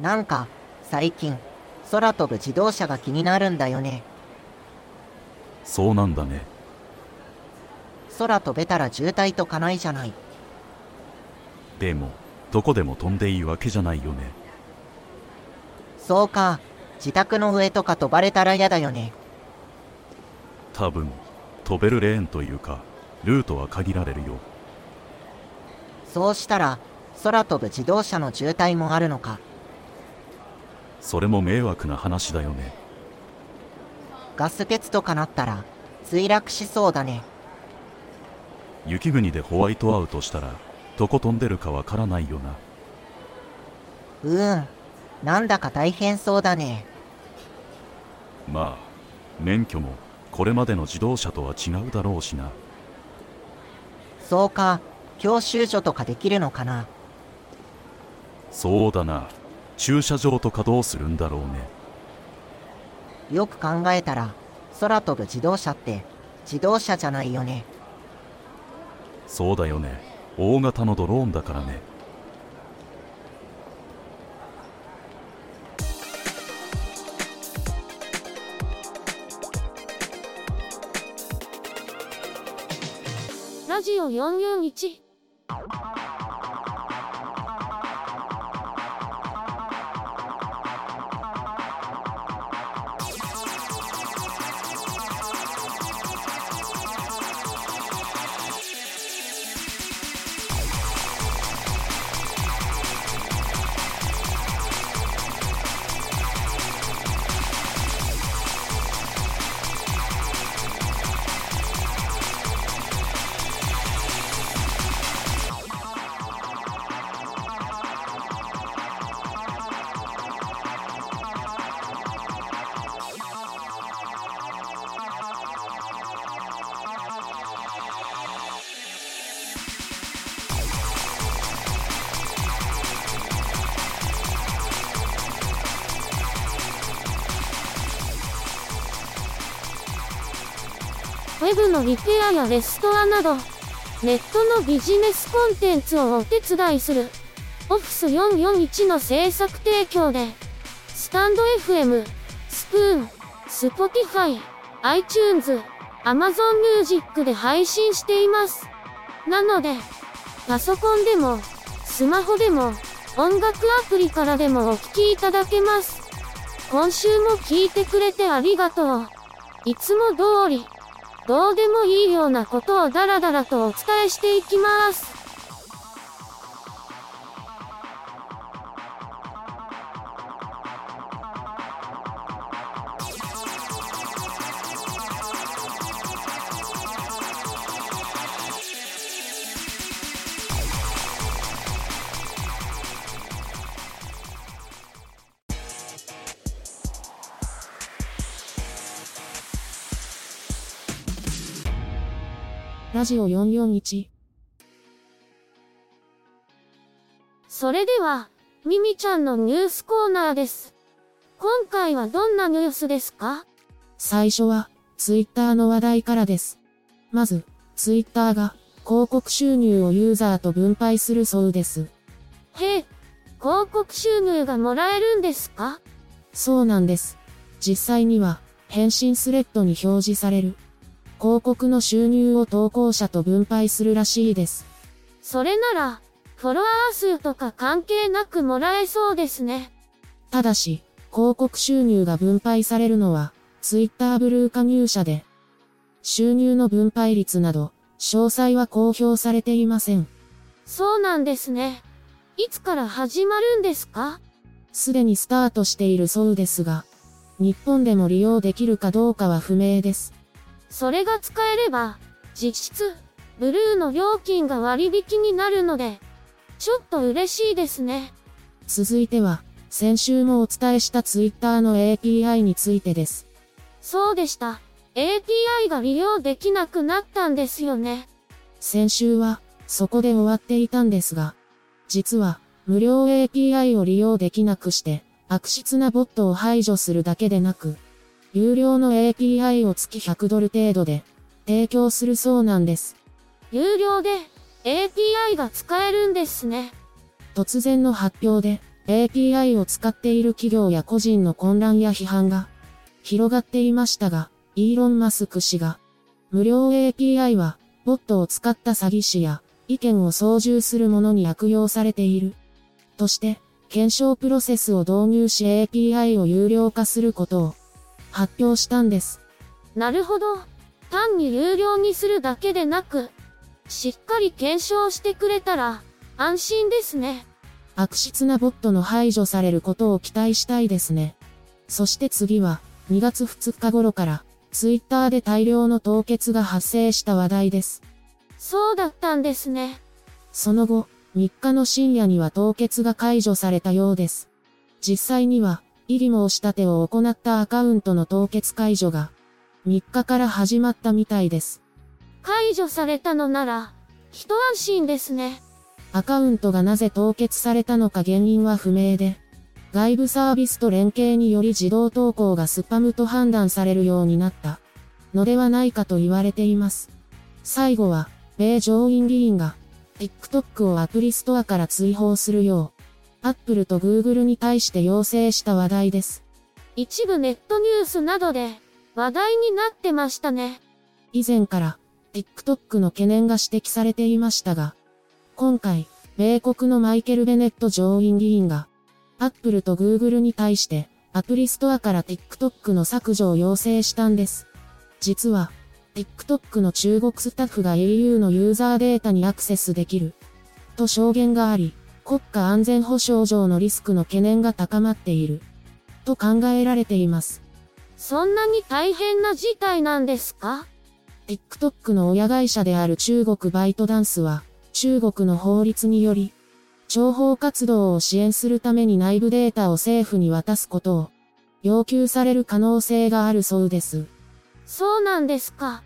なんか、最近、空飛ぶ自動車が気になるんだよね。そうなんだね。空飛べたら渋滞とかないじゃない。でも、どこでも飛んでいいわけじゃないよね。そうか、自宅の上とか飛ばれたら嫌だよね。多分、飛べるレーンというか、ルートは限られるよ。そうしたら、空飛ぶ自動車の渋滞もあるのか。それも迷惑な話だよね。ガス欠とかなったら、墜落しそうだね。雪国でホワイトアウトしたら、どこ飛んでるかわからないよな。うーん、なんだか大変そうだね。まあ、免許もこれまでの自動車とは違うだろうしな。そうか、教習所とかできるのかな？そうだな。駐車場とかどうするんだろうね。よく考えたら、空飛ぶ自動車って、自動車じゃないよね。そうだよね。大型のドローンだからね。ラジオ441 Oh, oh, oh. ェブのリペアやレストアなど、ネットのビジネスコンテンツをお手伝いする、オフィス441の制作提供で、スタンド FM、 Spoon、 Spotify、iTunes、Amazon Music で配信しています。なので、パソコンでも、スマホでも、音楽アプリからでもお聴きいただけます。今週も聞いてくれてありがとう。いつも通り、どうでもいいようなことをダラダラとお伝えしていきます。ラジオ441それでは、ミミちゃんのニュースコーナーです。今回はどんなニュースですか？最初は、ツイッターの話題からです。まず、ツイッターが、広告収入をユーザーと分配するそうです。へえ、広告収入がもらえるんですか？そうなんです。実際には、返信スレッドに表示される。広告の収入を投稿者と分配するらしいです。それなら、フォロワー数とか関係なくもらえそうですね。ただし、広告収入が分配されるのは、ツイッターブルー加入者で、収入の分配率など、詳細は公表されていません。そうなんですね。いつから始まるんですか？すでにスタートしているそうですが、日本でも利用できるかどうかは不明です。それが使えれば、実質、ブルーの料金が割引になるので、ちょっと嬉しいですね。続いては、先週もお伝えしたツイッターの API についてです。そうでした。API が利用できなくなったんですよね。先週は、そこで終わっていたんですが、実は、無料 API を利用できなくして、悪質なボットを排除するだけでなく、有料の API を月100ドル程度で、提供するそうなんです。有料で、API が使えるんですね。突然の発表で、API を使っている企業や個人の混乱や批判が広がっていましたが、イーロン・マスク氏が、無料 API は、ボットを使った詐欺師や、意見を操縦する者に悪用されている。として、検証プロセスを導入し API を有料化することを発表したんです。なるほど。単に有料にするだけでなく、しっかり検証してくれたら安心ですね。悪質なボットの排除されることを期待したいですね。そして次は2月2日頃からツイッターで大量の凍結が発生した話題です。そうだったんですね。その後、3日の深夜には凍結が解除されたようです。実際には、入り申し立てを行ったアカウントの凍結解除が、3日から始まったみたいです。解除されたのなら、一安心ですね。アカウントがなぜ凍結されたのか原因は不明で、外部サービスと連携により自動投稿がスパムと判断されるようになったのではないかと言われています。最後は、米上院議員が TikTok をアプリストアから追放するよう、Apple と Google に対して要請した話題です。一部ネットニュースなどで話題になってましたね。以前から TikTok の懸念が指摘されていましたが、今回、米国のマイケル・ベネット上院議員が、Apple と Google に対してアプリストアから TikTok の削除を要請したんです。実は、TikTok の中国スタッフが au のユーザーデータにアクセスできる。と証言があり、国家安全保障上のリスクの懸念が高まっている。と考えられています。そんなに大変な事態なんですか ?TikTok の親会社である中国バイトダンスは、中国の法律により、諜報活動を支援するために内部データを政府に渡すことを要求される可能性があるそうです。そうなんですか。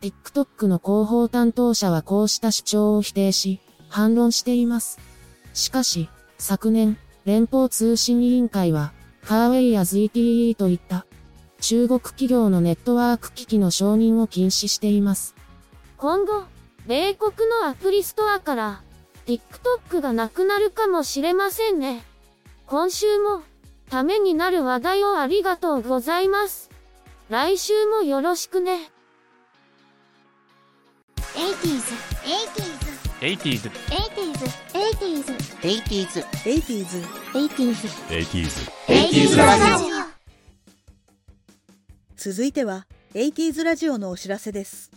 TikTok の広報担当者はこうした主張を否定し、反論しています。しかし、昨年、連邦通信委員会は、ファーウェイや ZTE といった中国企業のネットワーク機器の承認を禁止しています。今後、米国のアプリストアから TikTok がなくなるかもしれませんね。今週もためになる話題をありがとうございます。来週もよろしくね。80s, 80s, 80s, 80s, 80s, 80s, 80s, ラジオ。続いては、80s ラジオのお知らせです。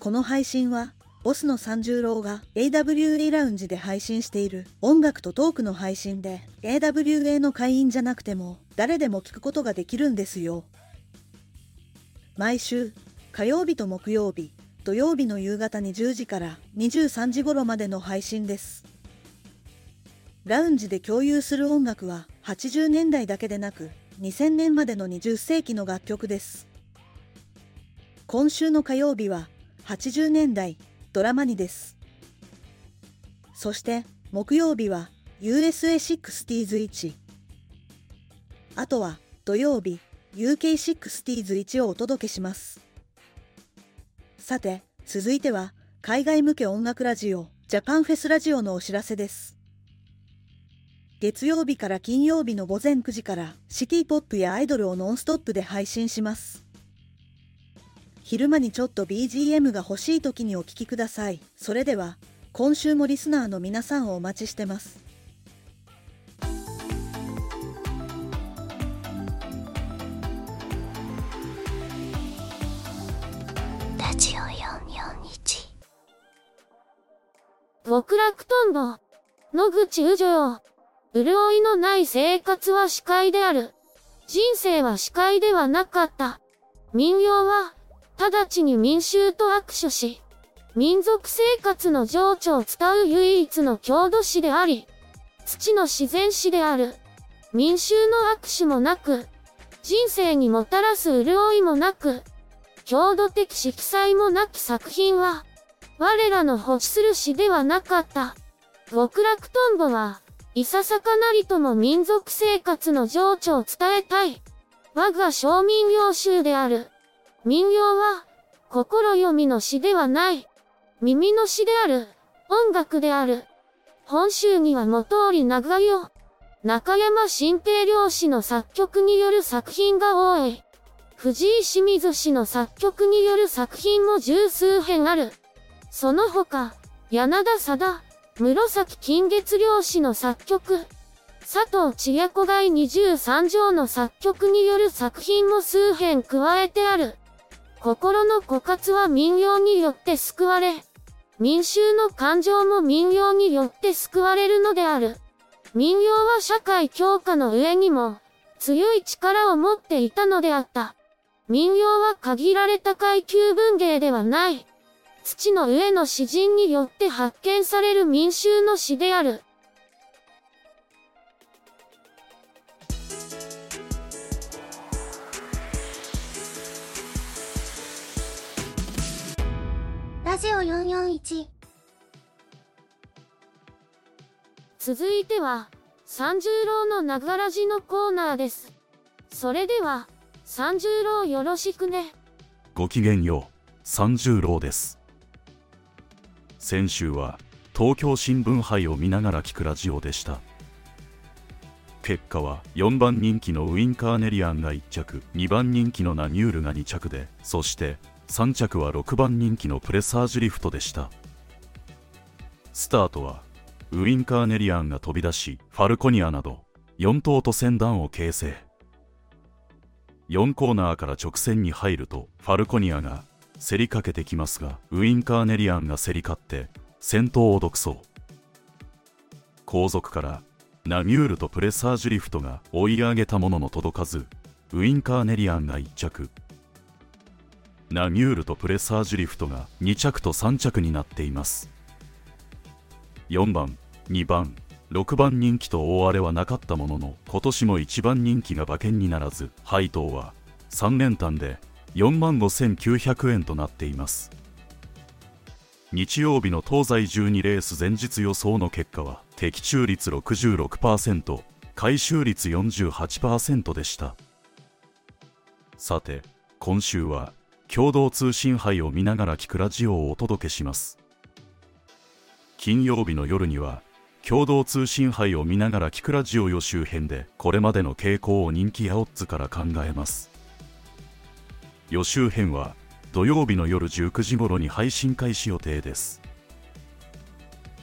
この配信は、ボスの三十郎が AWA ラウンジで配信している音楽とトークの配信で AWA の会員じゃなくても誰でも聞くことができるんですよ。毎週火曜日と木曜日、土曜日の夕方に10時から23時頃までの配信です。ラウンジで共有する音楽は80年代だけでなく2000年までの20世紀の楽曲です。今週の火曜日は80年代ドラマにです。そして木曜日は USA60s1。あとは土曜日 UK60s1 をお届けします。さて、続いては海外向け音楽ラジオジャパンフェスラジオのお知らせです。月曜日から金曜日の午前9時からシティポップやアイドルをノンストップで配信します。昼間にちょっと BGM が欲しい時にお聴きください。それでは、今週もリスナーの皆さんをお待ちしてます。極楽とんぼ野口宇城潤いのない生活は視界である。人生は視界ではなかった。民謡は直ちに民衆と握手し、民族生活の情緒を伝う唯一の郷土史であり、土の自然史である。民衆の握手もなく、人生にもたらす潤いもなく、郷土的色彩もなき作品は、我らの欲する詩ではなかった。極楽とんぼは、いささかなりとも民族生活の情緒を伝えたい。我が小民謡集である。民謡は、心読みの詩ではない。耳の詩である。音楽である。本州には元織長代、中山新平漁師の作曲による作品が多い。藤井清水氏の作曲による作品も十数編ある。その他、柳田貞、室崎金月漁師の作曲、佐藤千夜子街23条の作曲による作品も数編加えてある。心の枯渇は民謡によって救われ、民衆の感情も民謡によって救われるのである。民謡は社会強化の上にも強い力を持っていたのであった。民謡は限られた階級文芸ではない。土の上の詩人によって発見される民衆の詩である。ラジオ441続いては、三十郎のながらじのコーナーです。それでは、三十郎よろしくね。ごきげんよう、三十郎です。先週は、東京新聞杯を見ながら聞くラジオでした。結果は4番人気のウィンカーネリアンが1着2番人気のナニュールが2着でそして3着は6番人気のプレサージュリフトでしたスタートはウィンカーネリアンが飛び出しファルコニアなど4頭と船団を形成4コーナーから直線に入るとファルコニアが競りかけてきますがウィンカーネリアンが競り勝って先頭を独走。後続からナミュールとプレサージュリフトが追い上げたものの届かずウィンカーネリアンが1着。ナミュールとプレサージュリフトが2着と3着になっています。4番2番6番人気と大荒れはなかったものの今年も1番人気が馬券にならず配当は3連単で4万5900円となっています。日曜日の東西12レース前日予想の結果は的中率66%回収率48%でした。さて今週は共同通信杯を見ながら聞くラジオをお届けします。金曜日の夜には共同通信杯を見ながら聞くラジオ予習編でこれまでの傾向を人気やオッズから考えます。予習編は土曜日の夜19時頃に配信開始予定です。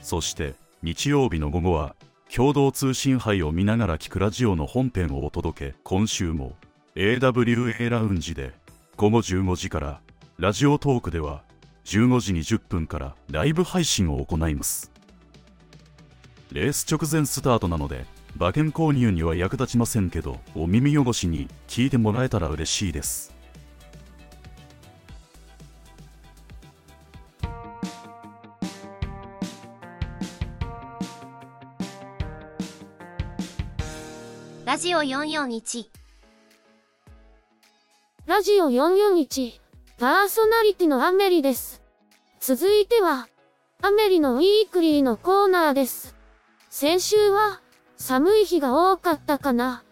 そして日曜日の午後は共同通信杯を見ながら聞くラジオの本編をお届け今週も AWA ラウンジで午後15時からラジオトークでは15時20分からライブ配信を行います。レース直前スタートなので馬券購入には役立ちませんけどお耳汚しに聞いてもらえたら嬉しいです。ジオ441ラジオ441、パーソナリティのアメリです。続いては、アメリのウィークリーのコーナーです。先週は、寒い日が多かったかな。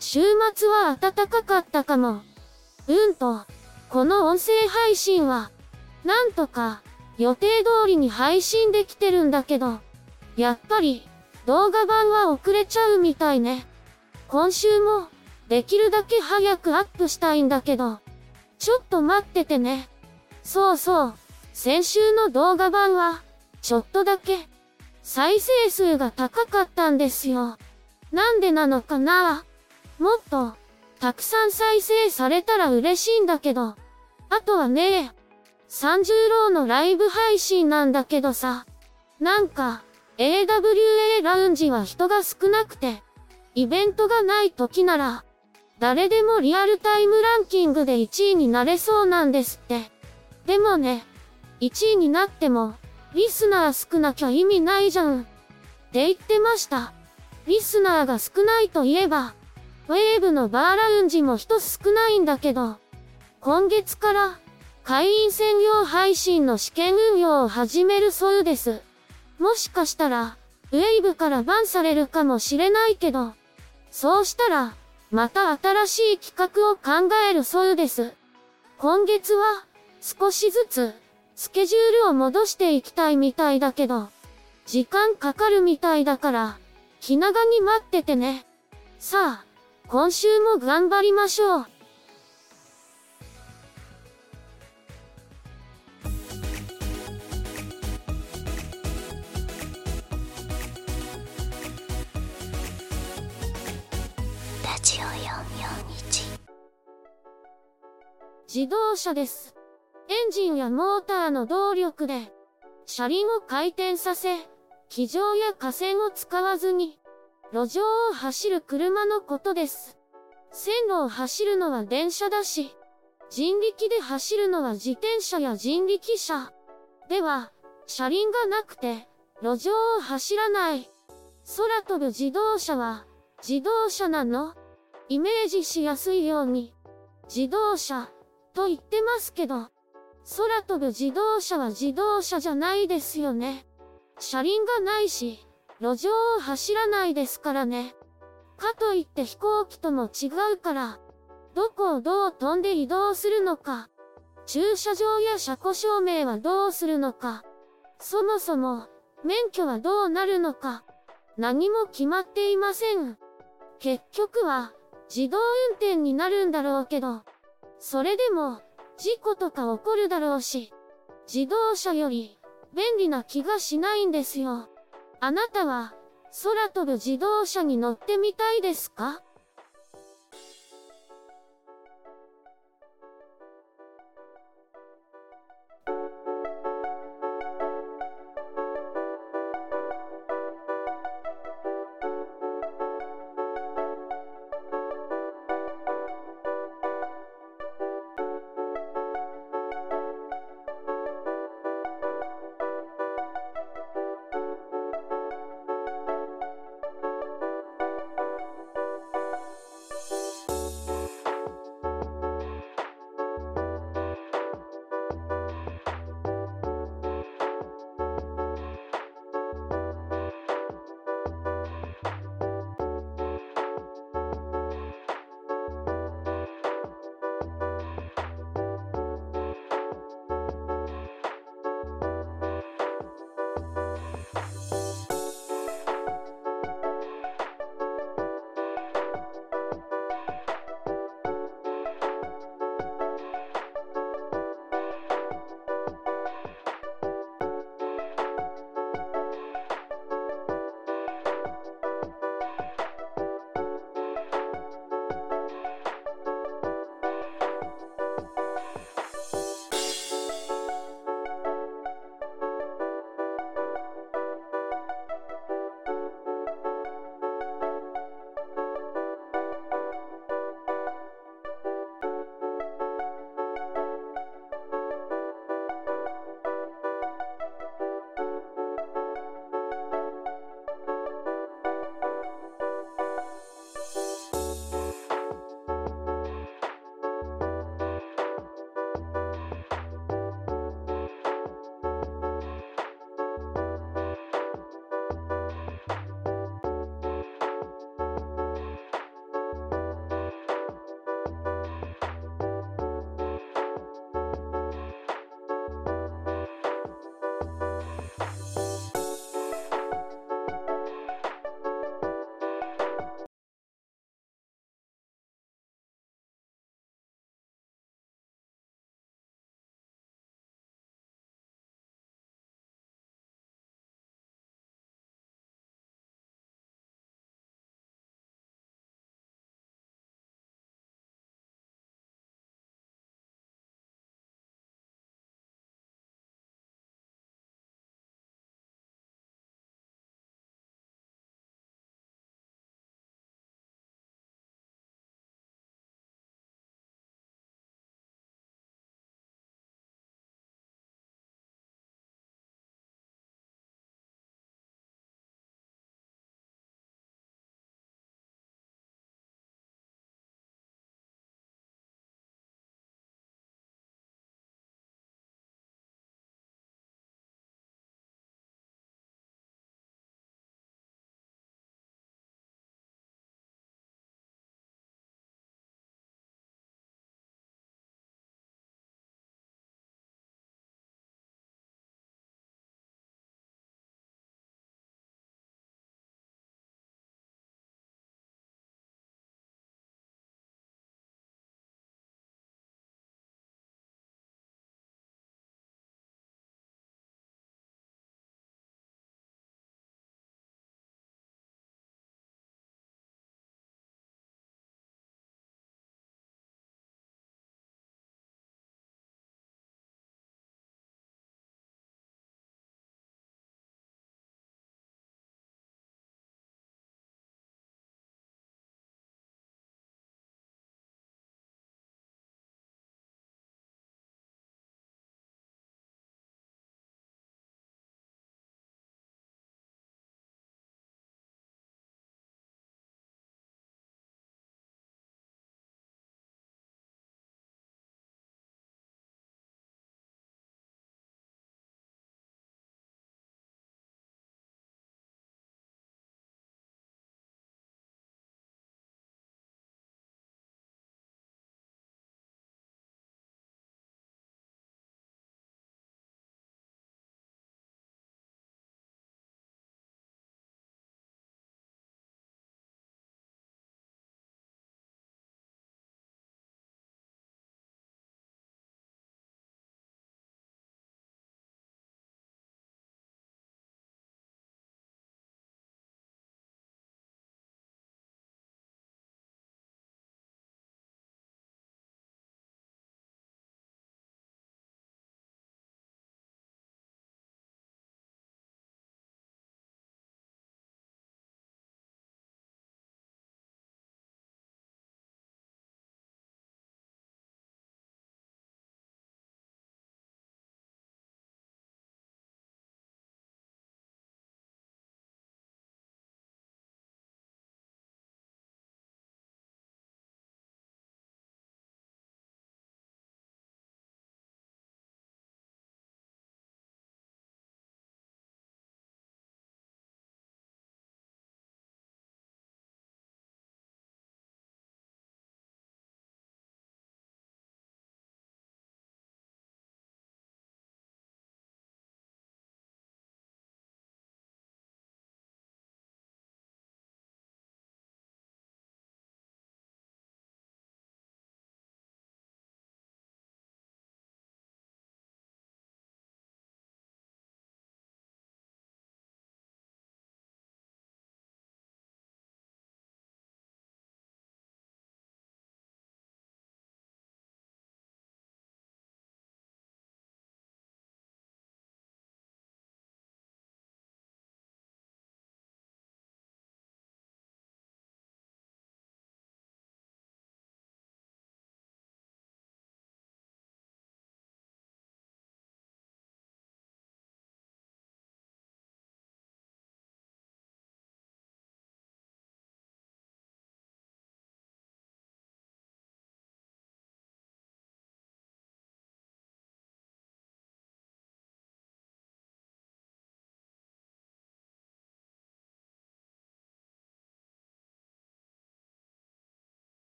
週末は暖かかったかも。うんと、この音声配信は、なんとか、予定通りに配信できてるんだけど、やっぱり、動画版は遅れちゃうみたいね。今週も、できるだけ早くアップしたいんだけど。ちょっと待っててね。そうそう。先週の動画版は、ちょっとだけ、再生数が高かったんですよ。なんでなのかな？もっと、たくさん再生されたら嬉しいんだけど。あとはね、三十郎のライブ配信なんだけどさ。なんか、AWA ラウンジは人が少なくて、イベントがない時なら、誰でもリアルタイムランキングで1位になれそうなんですって。でもね、1位になっても、リスナー少なきゃ意味ないじゃん。って言ってました。リスナーが少ないといえば、ウェーブのバーラウンジも人少ないんだけど、今月から会員専用配信の試験運用を始めるそうです。もしかしたら、ウェーブからバンされるかもしれないけど、そうしたら、また新しい企画を考えるそうです。今月は、少しずつ、スケジュールを戻していきたいみたいだけど、時間かかるみたいだから、気長に待っててね。さあ、今週も頑張りましょう。自動車です。エンジンやモーターの動力で、車輪を回転させ、気上や架線を使わずに、路上を走る車のことです。線路を走るのは電車だし、人力で走るのは自転車や人力車。では、車輪がなくて、路上を走らない。空飛ぶ自動車は、自動車なの？イメージしやすいように、自動車、と言ってますけど、空飛ぶ自動車は自動車じゃないですよね。車輪がないし、路上を走らないですからね。かといって飛行機とも違うから、どこをどう飛んで移動するのか、駐車場や車庫証明はどうするのか、そもそも、免許はどうなるのか、何も決まっていません。結局は、自動運転になるんだろうけど、それでも、事故とか起こるだろうし、自動車より、便利な気がしないんですよ。あなたは、空飛ぶ自動車に乗ってみたいですか？